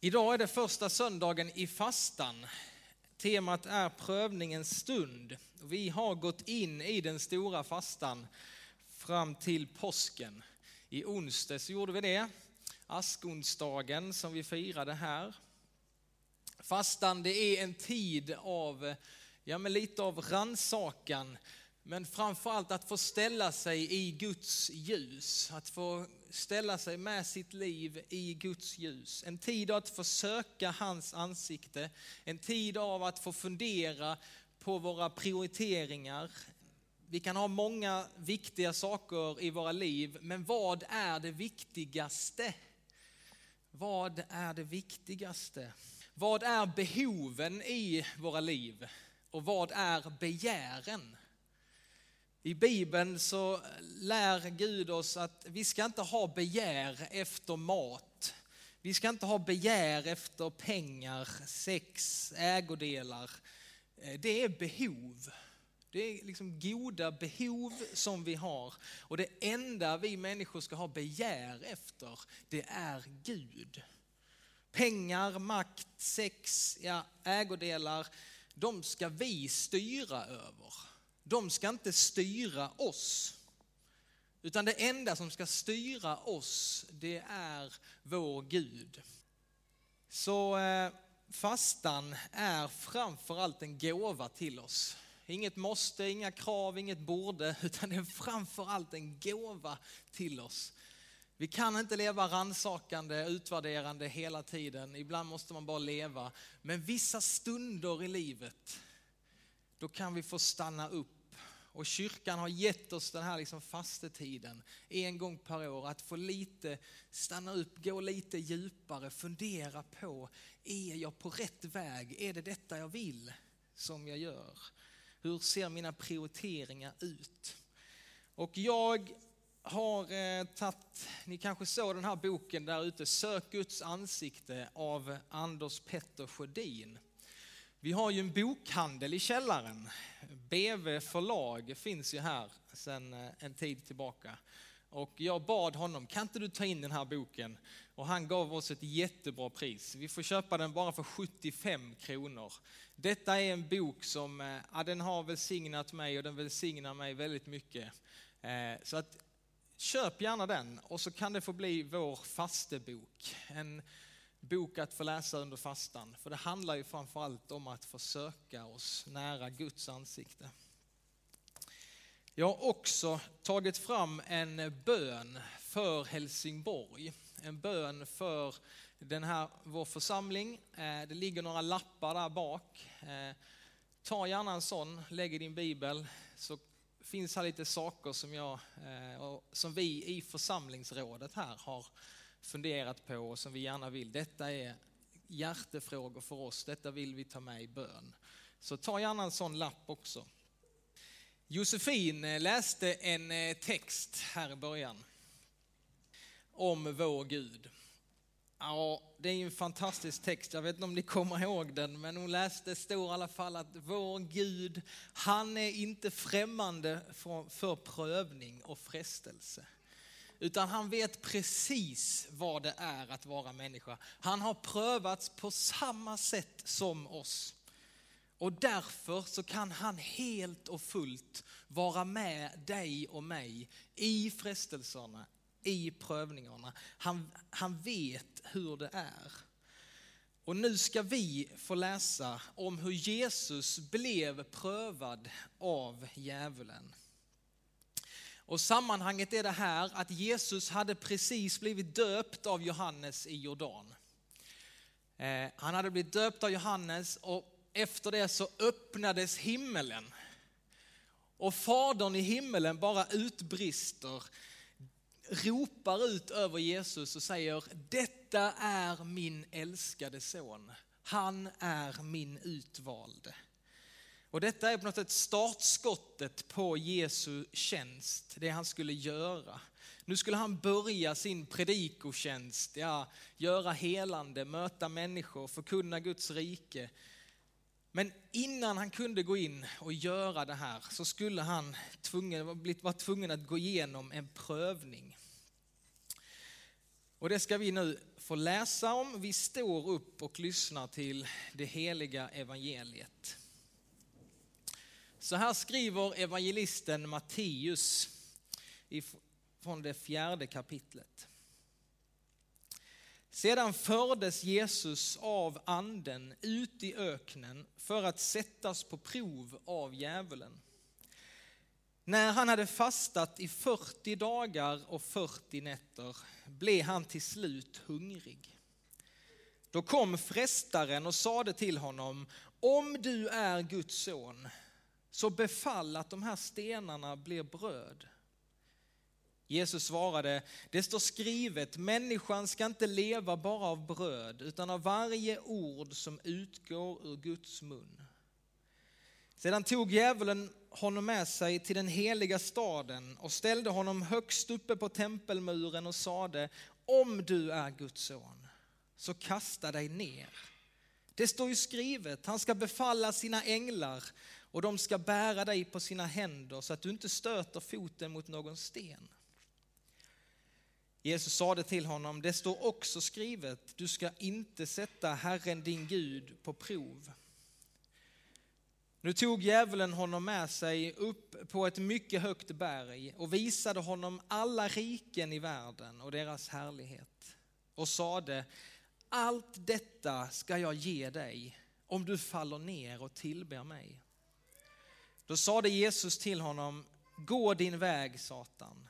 Idag är det första söndagen i fastan. Temat är prövningens stund. Vi har gått in i den stora fastan fram till påsken. I onsdags gjorde vi det, askonsdagen som vi firade här. Fastan det är en tid av, ja men lite av ransakan men framförallt att få ställa sig i Guds ljus, att få ställa sig med sitt liv i Guds ljus. En tid att få söka hans ansikte, en tid av att få fundera på våra prioriteringar. Vi kan ha många viktiga saker i våra liv, men vad är det viktigaste? Vad är det viktigaste? Vad är behoven i våra liv? Och vad är begären? I Bibeln så lär Gud oss att vi ska inte ha begär efter mat. Vi ska inte ha begär efter pengar, sex, ägodelar. Eh, det är behov. Det är liksom goda behov som vi har. Och det enda vi människor ska ha begär efter, det är Gud. Pengar, makt, sex, ja, ägodelar, de ska vi styra över de ska inte styra oss. Utan det enda som ska styra oss, det är vår Gud. Så eh, fastan är framförallt en gåva till oss. Inget måste, inga krav, inget borde, utan det är framförallt en gåva till oss. Vi kan inte leva ransakande, utvärderande hela tiden. Ibland måste man bara leva. Men vissa stunder i livet, då kan vi få stanna upp och kyrkan har gett oss den här liksom fastetiden en gång per år att få lite stanna upp, gå lite djupare, fundera på, är jag på rätt väg? Är det detta jag vill som jag gör? Hur ser mina prioriteringar ut? Och jag har eh, tagit, ni kanske såg den här boken där ute, Sök Guds ansikte av Anders Petter Sjödin. Vi har ju en bokhandel i källaren. BV förlag finns ju här sedan eh, en tid tillbaka. Och jag bad honom, kan inte du ta in den här boken? Och han gav oss ett jättebra pris. Vi får köpa den bara för 75 kronor. Detta är en bok som, eh, ja, den har välsignat mig och den välsignar mig väldigt mycket. Eh, så att köp gärna den och så kan det få bli vår fastebok. En bok att få läsa under fastan. För det handlar ju framförallt om att få söka oss nära Guds ansikte. Jag har också tagit fram en bön för Helsingborg. En bön för den här, vår församling. Eh, det ligger några lappar där bak. Eh, ta gärna en sån, lägg i din bibel, så finns här lite saker som, jag, eh, som vi i församlingsrådet här har funderat på och som vi gärna vill. Detta är hjärtefrågor för oss, detta vill vi ta med i bön. Så ta gärna en sån lapp också. Josefin eh, läste en eh, text här i början om vår Gud. Ja, det är ju en fantastisk text. Jag vet inte om ni kommer ihåg den, men hon läste, står i alla fall att vår Gud, han är inte främmande för prövning och frestelse. Utan han vet precis vad det är att vara människa. Han har prövats på samma sätt som oss. Och därför så kan han helt och fullt vara med dig och mig i frestelserna, i prövningarna. Han, han vet hur det är. Och nu ska vi få läsa om hur Jesus blev prövad av djävulen. Och sammanhanget är det här att Jesus hade precis blivit döpt av Johannes i Jordan. Eh, han hade blivit döpt av Johannes och efter det så öppnades himmelen. Och Fadern i himmelen bara utbrister, ropar ut över Jesus och säger, detta är min älskade son. Han är min utvalde. Och detta är på något sätt startskottet på Jesu tjänst, det han skulle göra. Nu skulle han börja sin predikotjänst, ja, göra helande, möta människor, förkunna Guds rike. Men innan han kunde gå in och göra det här så skulle han tvungen, vara tvungen att gå igenom en prövning. Och det ska vi nu få läsa om. Vi står upp och lyssnar till det heliga evangeliet. Så här skriver evangelisten Matteus från det fjärde kapitlet. Sedan fördes Jesus av anden ut i öknen för att sättas på prov av djävulen. När han hade fastat i 40 dagar och 40 nätter blev han till slut hungrig. Då kom frestaren och sade till honom, om du är Guds son, så befall att de här stenarna blir bröd. Jesus svarade, det står skrivet, människan ska inte leva bara av bröd, utan av varje ord som utgår ur Guds mun. Sedan tog djävulen honom med sig till den heliga staden och ställde honom högst uppe på tempelmuren och sade, om du är Guds son, så kasta dig ner. Det står ju skrivet, han ska befalla sina änglar och de ska bära dig på sina händer så att du inte stöter foten mot någon sten. Jesus sade till honom, det står också skrivet, du ska inte sätta Herren din Gud på prov. Nu tog djävulen honom med sig upp på ett mycket högt berg och visade honom alla riken i världen och deras härlighet och sade, allt detta ska jag ge dig om du faller ner och tillber mig. Då sade Jesus till honom, gå din väg Satan.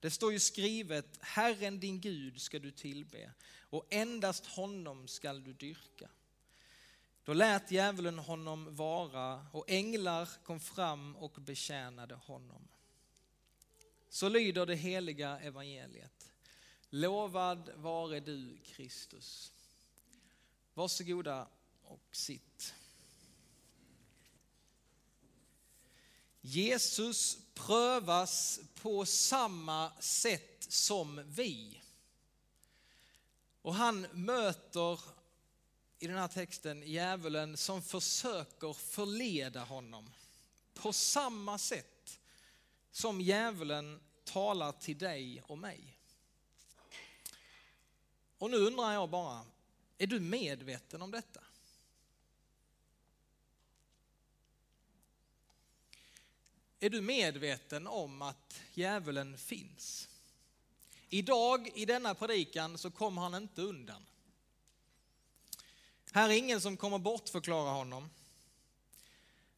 Det står ju skrivet, Herren din Gud ska du tillbe och endast honom skall du dyrka. Då lät djävulen honom vara och änglar kom fram och betjänade honom. Så lyder det heliga evangeliet. Lovad vare du Kristus. Varsågoda och sitt. Jesus prövas på samma sätt som vi. Och han möter i den här texten djävulen som försöker förleda honom på samma sätt som djävulen talar till dig och mig. Och nu undrar jag bara, är du medveten om detta? Är du medveten om att djävulen finns? Idag i denna predikan så kommer han inte undan. Här är ingen som kommer bortförklara honom.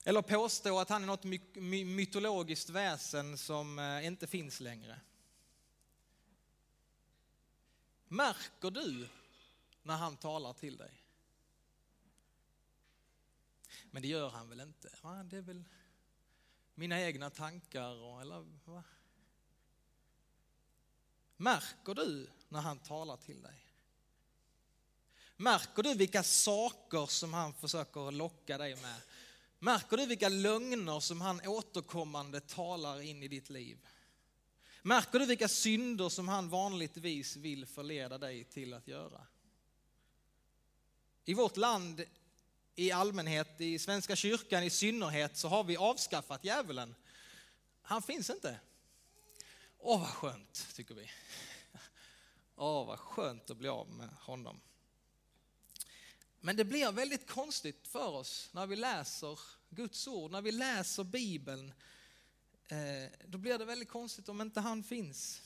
Eller påstå att han är något my mytologiskt väsen som eh, inte finns längre. Märker du när han talar till dig? Men det gör han väl inte? Det är väl mina egna tankar och, eller va? Märker du när han talar till dig? Märker du vilka saker som han försöker locka dig med? Märker du vilka lögner som han återkommande talar in i ditt liv? Märker du vilka synder som han vanligtvis vill förleda dig till att göra? I vårt land i allmänhet, i Svenska kyrkan i synnerhet, så har vi avskaffat djävulen. Han finns inte. Åh, vad skönt, tycker vi. Åh, vad skönt att bli av med honom. Men det blir väldigt konstigt för oss när vi läser Guds ord, när vi läser Bibeln. Eh, då blir det väldigt konstigt om inte han finns.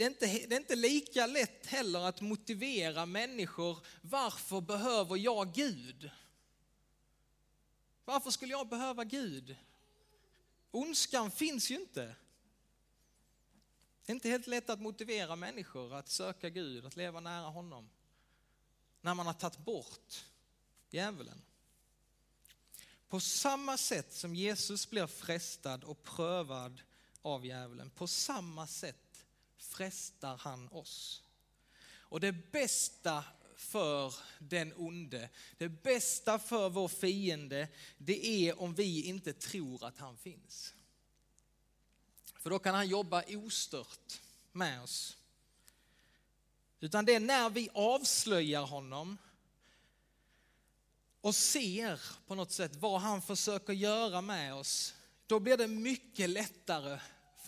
Det är, inte, det är inte lika lätt heller att motivera människor, varför behöver jag Gud? Varför skulle jag behöva Gud? Ondskan finns ju inte. Det är inte helt lätt att motivera människor att söka Gud, att leva nära honom när man har tagit bort djävulen. På samma sätt som Jesus blir frestad och prövad av djävulen, på samma sätt frestar han oss. Och det bästa för den onde, det bästa för vår fiende, det är om vi inte tror att han finns. För då kan han jobba ostört med oss. Utan det är när vi avslöjar honom och ser på något sätt vad han försöker göra med oss. Då blir det mycket lättare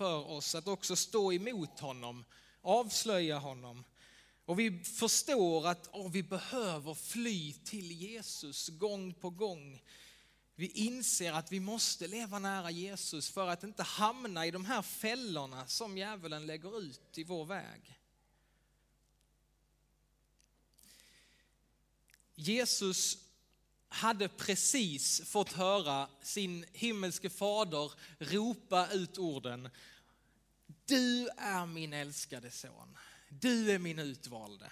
för oss att också stå emot honom avslöja honom. Och vi förstår att oh, vi behöver fly till Jesus gång på gång. Vi inser att vi måste leva nära Jesus för att inte hamna i de här fällorna som djävulen lägger ut i vår väg. Jesus hade precis fått höra sin himmelske fader ropa ut orden. Du är min älskade son. Du är min utvalde.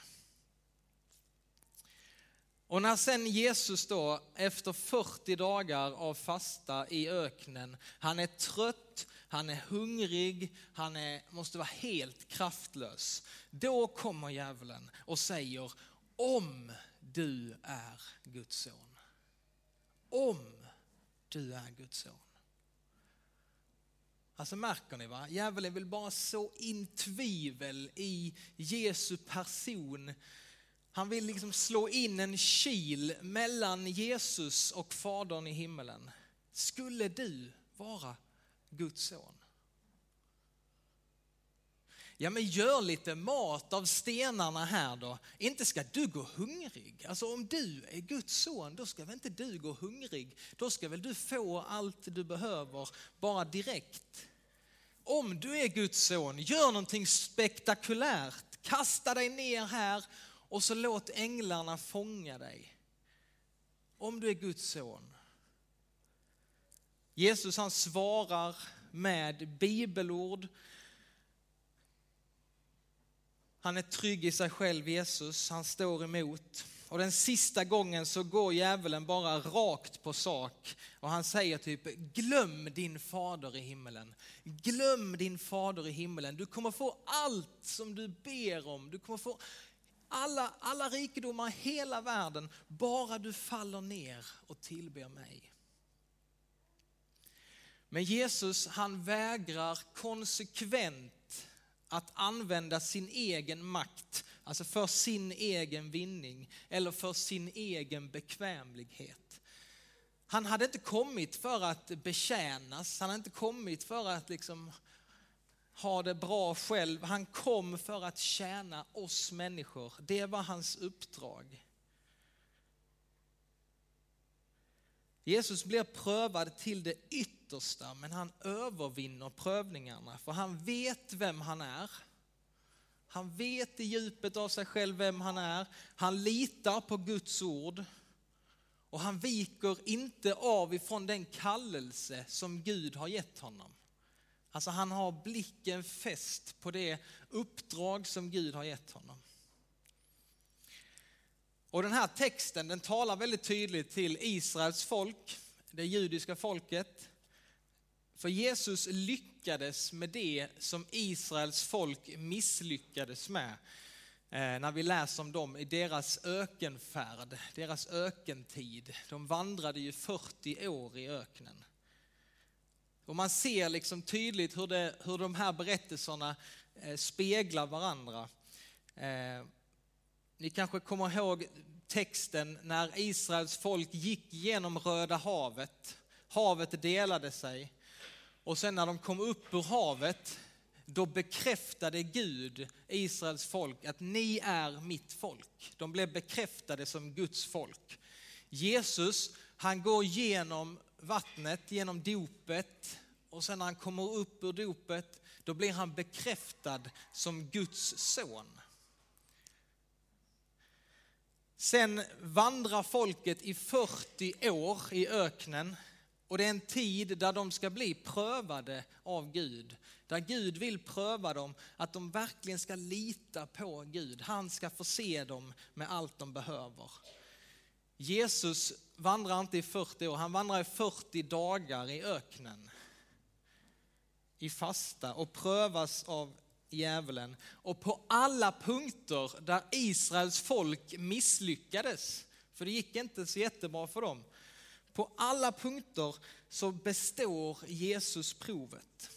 Och när sen Jesus då efter 40 dagar av fasta i öknen, han är trött, han är hungrig, han är, måste vara helt kraftlös. Då kommer djävulen och säger om du är Guds son. Om du är Guds son. Alltså märker ni va? Djävulen vill bara så in tvivel i Jesu person. Han vill liksom slå in en kil mellan Jesus och Fadern i himmelen. Skulle du vara Guds son? Ja men gör lite mat av stenarna här då. Inte ska du gå hungrig. Alltså om du är Guds son, då ska väl inte du gå hungrig. Då ska väl du få allt du behöver bara direkt. Om du är Guds son, gör någonting spektakulärt. Kasta dig ner här och så låt änglarna fånga dig. Om du är Guds son. Jesus han svarar med bibelord han är trygg i sig själv, Jesus. Han står emot. Och den sista gången så går djävulen bara rakt på sak. Och han säger typ, glöm din fader i himmelen. Glöm din fader i himmelen. Du kommer få allt som du ber om. Du kommer få alla, alla rikedomar i hela världen, bara du faller ner och tillber mig. Men Jesus han vägrar konsekvent att använda sin egen makt, alltså för sin egen vinning eller för sin egen bekvämlighet. Han hade inte kommit för att betjänas, han hade inte kommit för att liksom ha det bra själv. Han kom för att tjäna oss människor. Det var hans uppdrag. Jesus blir prövad till det yttersta, men han övervinner prövningarna, för han vet vem han är. Han vet i djupet av sig själv vem han är. Han litar på Guds ord. Och han viker inte av ifrån den kallelse som Gud har gett honom. Alltså han har blicken fäst på det uppdrag som Gud har gett honom. Och den här texten den talar väldigt tydligt till Israels folk, det judiska folket. För Jesus lyckades med det som Israels folk misslyckades med. Eh, när vi läser om dem i deras ökenfärd, deras ökentid. De vandrade ju 40 år i öknen. Och man ser liksom tydligt hur, det, hur de här berättelserna eh, speglar varandra. Eh, ni kanske kommer ihåg texten när Israels folk gick genom Röda havet. Havet delade sig och sen när de kom upp ur havet då bekräftade Gud Israels folk att ni är mitt folk. De blev bekräftade som Guds folk. Jesus, han går genom vattnet, genom dopet och sen när han kommer upp ur dopet, då blir han bekräftad som Guds son. Sen vandrar folket i 40 år i öknen och det är en tid där de ska bli prövade av Gud. Där Gud vill pröva dem, att de verkligen ska lita på Gud. Han ska förse dem med allt de behöver. Jesus vandrar inte i 40 år, han vandrar i 40 dagar i öknen. I fasta och prövas av djävulen. Och på alla punkter där Israels folk misslyckades, för det gick inte så jättebra för dem, på alla punkter så består Jesus provet.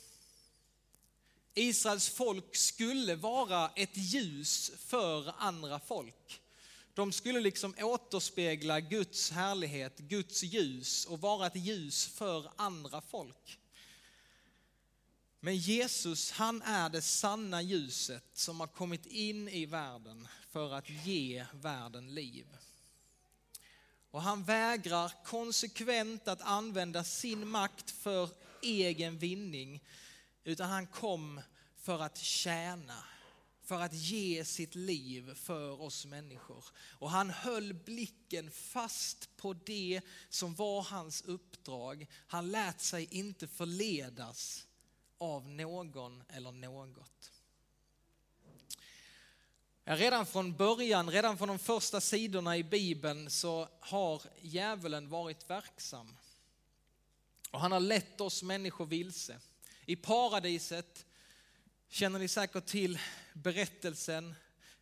Israels folk skulle vara ett ljus för andra folk. De skulle liksom återspegla Guds härlighet, Guds ljus och vara ett ljus för andra folk. Men Jesus, han är det sanna ljuset som har kommit in i världen för att ge världen liv. Och han vägrar konsekvent att använda sin makt för egen vinning, utan han kom för att tjäna, för att ge sitt liv för oss människor. Och han höll blicken fast på det som var hans uppdrag. Han lät sig inte förledas av någon eller något. Redan från början, redan från de första sidorna i Bibeln så har djävulen varit verksam. Och han har lett oss människor vilse. I paradiset känner ni säkert till berättelsen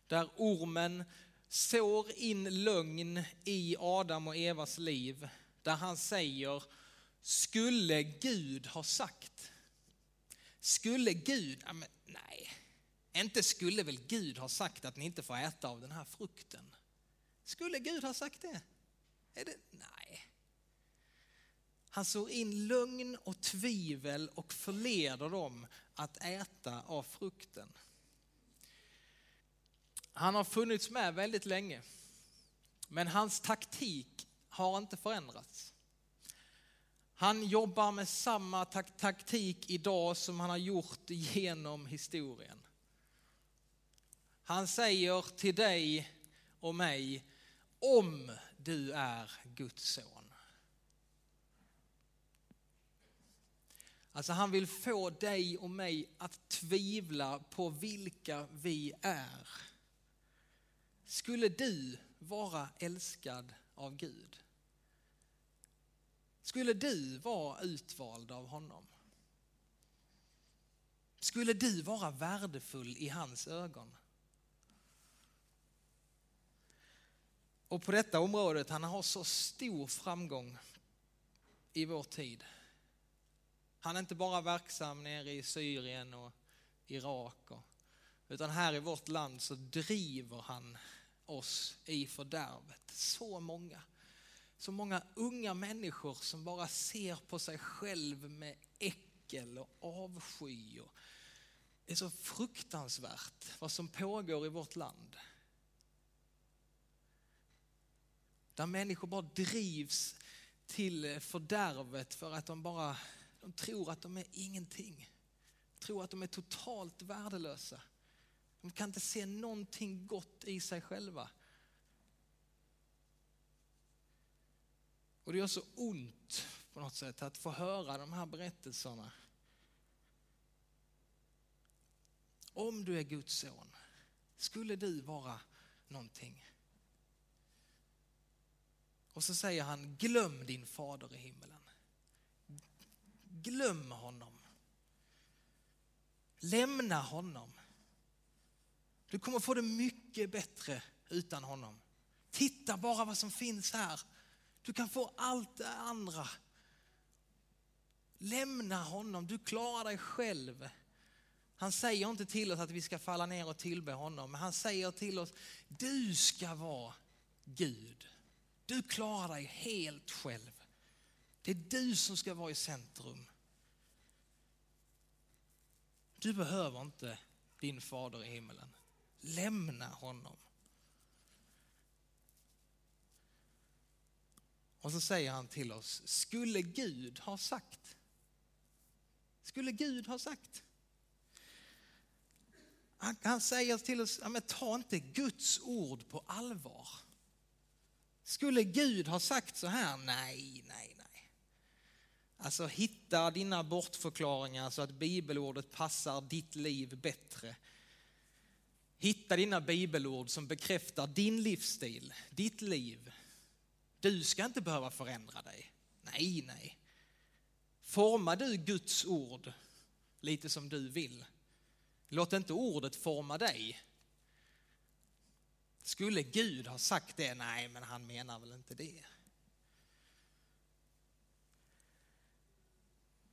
där ormen sår in lögn i Adam och Evas liv. Där han säger, skulle Gud ha sagt? Skulle Gud, nej, inte skulle väl Gud ha sagt att ni inte får äta av den här frukten? Skulle Gud ha sagt det? Är det? Nej. Han sår in lögn och tvivel och förleder dem att äta av frukten. Han har funnits med väldigt länge, men hans taktik har inte förändrats. Han jobbar med samma taktik idag som han har gjort genom historien. Han säger till dig och mig, om du är Guds son. Alltså han vill få dig och mig att tvivla på vilka vi är. Skulle du vara älskad av Gud? Skulle du vara utvald av honom? Skulle du vara värdefull i hans ögon? Och på detta området, han har så stor framgång i vår tid. Han är inte bara verksam nere i Syrien och Irak, utan här i vårt land så driver han oss i fördärvet. Så många, så många unga människor som bara ser på sig själv med äckel och avsky. Och det är så fruktansvärt vad som pågår i vårt land. Där människor bara drivs till fördärvet för att de bara de tror att de är ingenting. Tror att de är totalt värdelösa. De kan inte se någonting gott i sig själva. Och det gör så ont på något sätt att få höra de här berättelserna. Om du är Guds son, skulle du vara någonting? Och så säger han, glöm din fader i himmelen. Glöm honom. Lämna honom. Du kommer få det mycket bättre utan honom. Titta bara vad som finns här. Du kan få allt det andra. Lämna honom, du klarar dig själv. Han säger inte till oss att vi ska falla ner och tillbe honom, men han säger till oss, du ska vara Gud. Du klarar dig helt själv. Det är du som ska vara i centrum. Du behöver inte din fader i himmelen. Lämna honom. Och så säger han till oss, skulle Gud ha sagt? Skulle Gud ha sagt? Han, han säger till oss, ja, men ta inte Guds ord på allvar. Skulle Gud ha sagt så här? Nej, nej, nej. Alltså hitta dina bortförklaringar så att bibelordet passar ditt liv bättre. Hitta dina bibelord som bekräftar din livsstil, ditt liv. Du ska inte behöva förändra dig. Nej, nej. Forma du Guds ord lite som du vill. Låt inte ordet forma dig. Skulle Gud ha sagt det? Nej, men han menar väl inte det.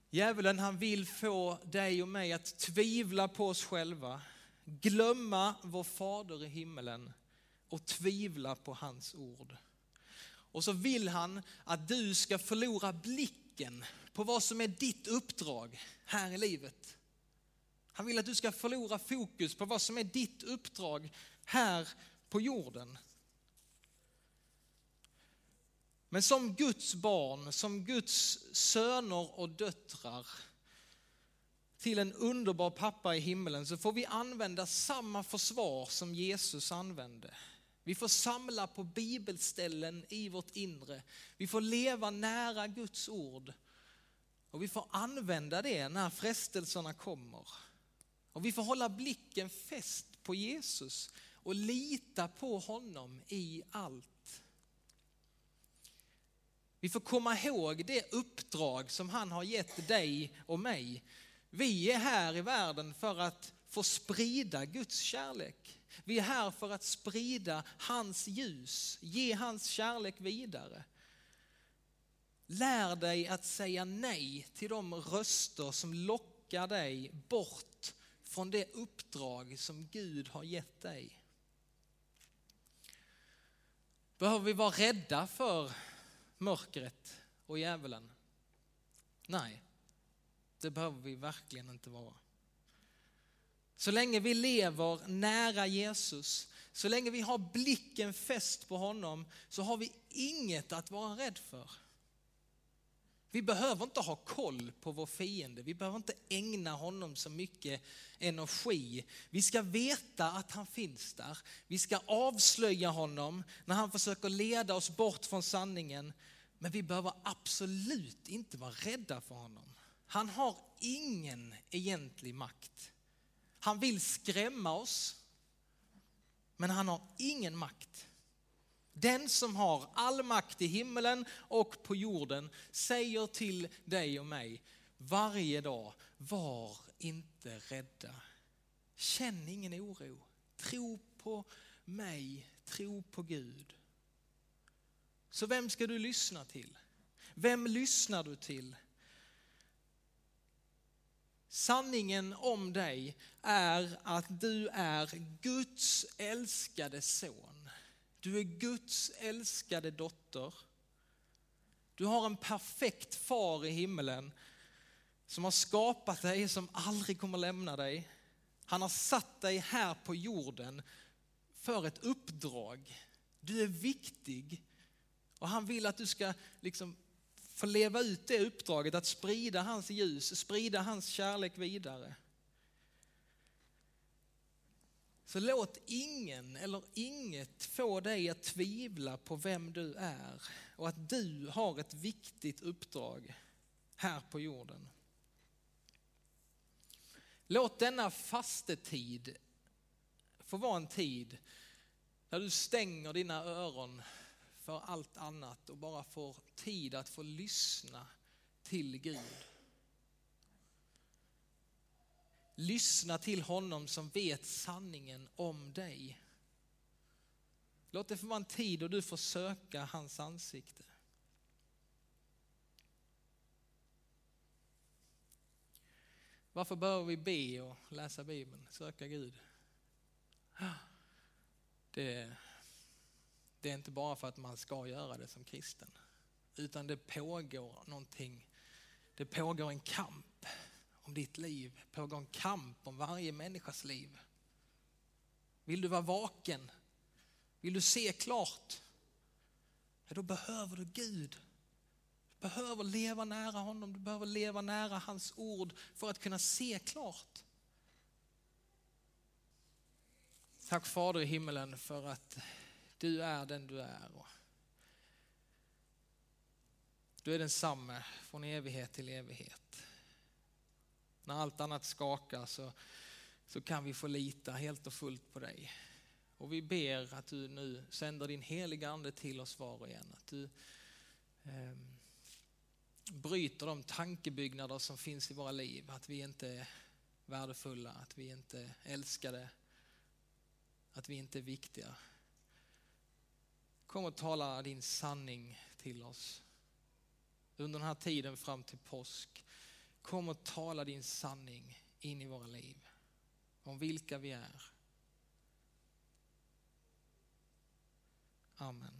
Djävulen han vill få dig och mig att tvivla på oss själva, glömma vår fader i himmelen och tvivla på hans ord. Och så vill han att du ska förlora blicken på vad som är ditt uppdrag här i livet. Han vill att du ska förlora fokus på vad som är ditt uppdrag här på jorden. Men som Guds barn, som Guds söner och döttrar till en underbar pappa i himmelen så får vi använda samma försvar som Jesus använde. Vi får samla på bibelställen i vårt inre. Vi får leva nära Guds ord. Och vi får använda det när frestelserna kommer. Och vi får hålla blicken fäst på Jesus och lita på honom i allt. Vi får komma ihåg det uppdrag som han har gett dig och mig. Vi är här i världen för att få sprida Guds kärlek. Vi är här för att sprida hans ljus, ge hans kärlek vidare. Lär dig att säga nej till de röster som lockar dig bort från det uppdrag som Gud har gett dig. Behöver vi vara rädda för mörkret och djävulen? Nej, det behöver vi verkligen inte vara. Så länge vi lever nära Jesus, så länge vi har blicken fäst på honom, så har vi inget att vara rädd för. Vi behöver inte ha koll på vår fiende, vi behöver inte ägna honom så mycket energi. Vi ska veta att han finns där. Vi ska avslöja honom när han försöker leda oss bort från sanningen. Men vi behöver absolut inte vara rädda för honom. Han har ingen egentlig makt. Han vill skrämma oss, men han har ingen makt. Den som har all makt i himmelen och på jorden säger till dig och mig varje dag, var inte rädda. Känn ingen oro. Tro på mig, tro på Gud. Så vem ska du lyssna till? Vem lyssnar du till? Sanningen om dig är att du är Guds älskade son. Du är Guds älskade dotter. Du har en perfekt far i himmelen som har skapat dig, som aldrig kommer lämna dig. Han har satt dig här på jorden för ett uppdrag. Du är viktig och han vill att du ska liksom få leva ut det uppdraget att sprida hans ljus, sprida hans kärlek vidare. Så låt ingen eller inget få dig att tvivla på vem du är och att du har ett viktigt uppdrag här på jorden. Låt denna fastetid få vara en tid där du stänger dina öron för allt annat och bara får tid att få lyssna till Gud. Lyssna till honom som vet sanningen om dig. Låt det få vara en tid då du får söka hans ansikte. Varför behöver vi be och läsa Bibeln, söka Gud? Det det är inte bara för att man ska göra det som kristen. Utan det pågår någonting. Det pågår en kamp om ditt liv. Det pågår en kamp om varje människas liv. Vill du vara vaken? Vill du se klart? Ja, då behöver du Gud. Du behöver leva nära honom, du behöver leva nära hans ord för att kunna se klart. Tack Fader i himmelen för att du är den du är. Du är densamme från evighet till evighet. När allt annat skakar så, så kan vi få lita helt och fullt på dig. Och vi ber att du nu sänder din heliga ande till oss var och en. Att du eh, bryter de tankebyggnader som finns i våra liv. Att vi inte är värdefulla, att vi inte är älskade, att vi inte är viktiga. Kom och tala din sanning till oss. Under den här tiden fram till påsk. Kom och tala din sanning in i våra liv. Om vilka vi är. Amen.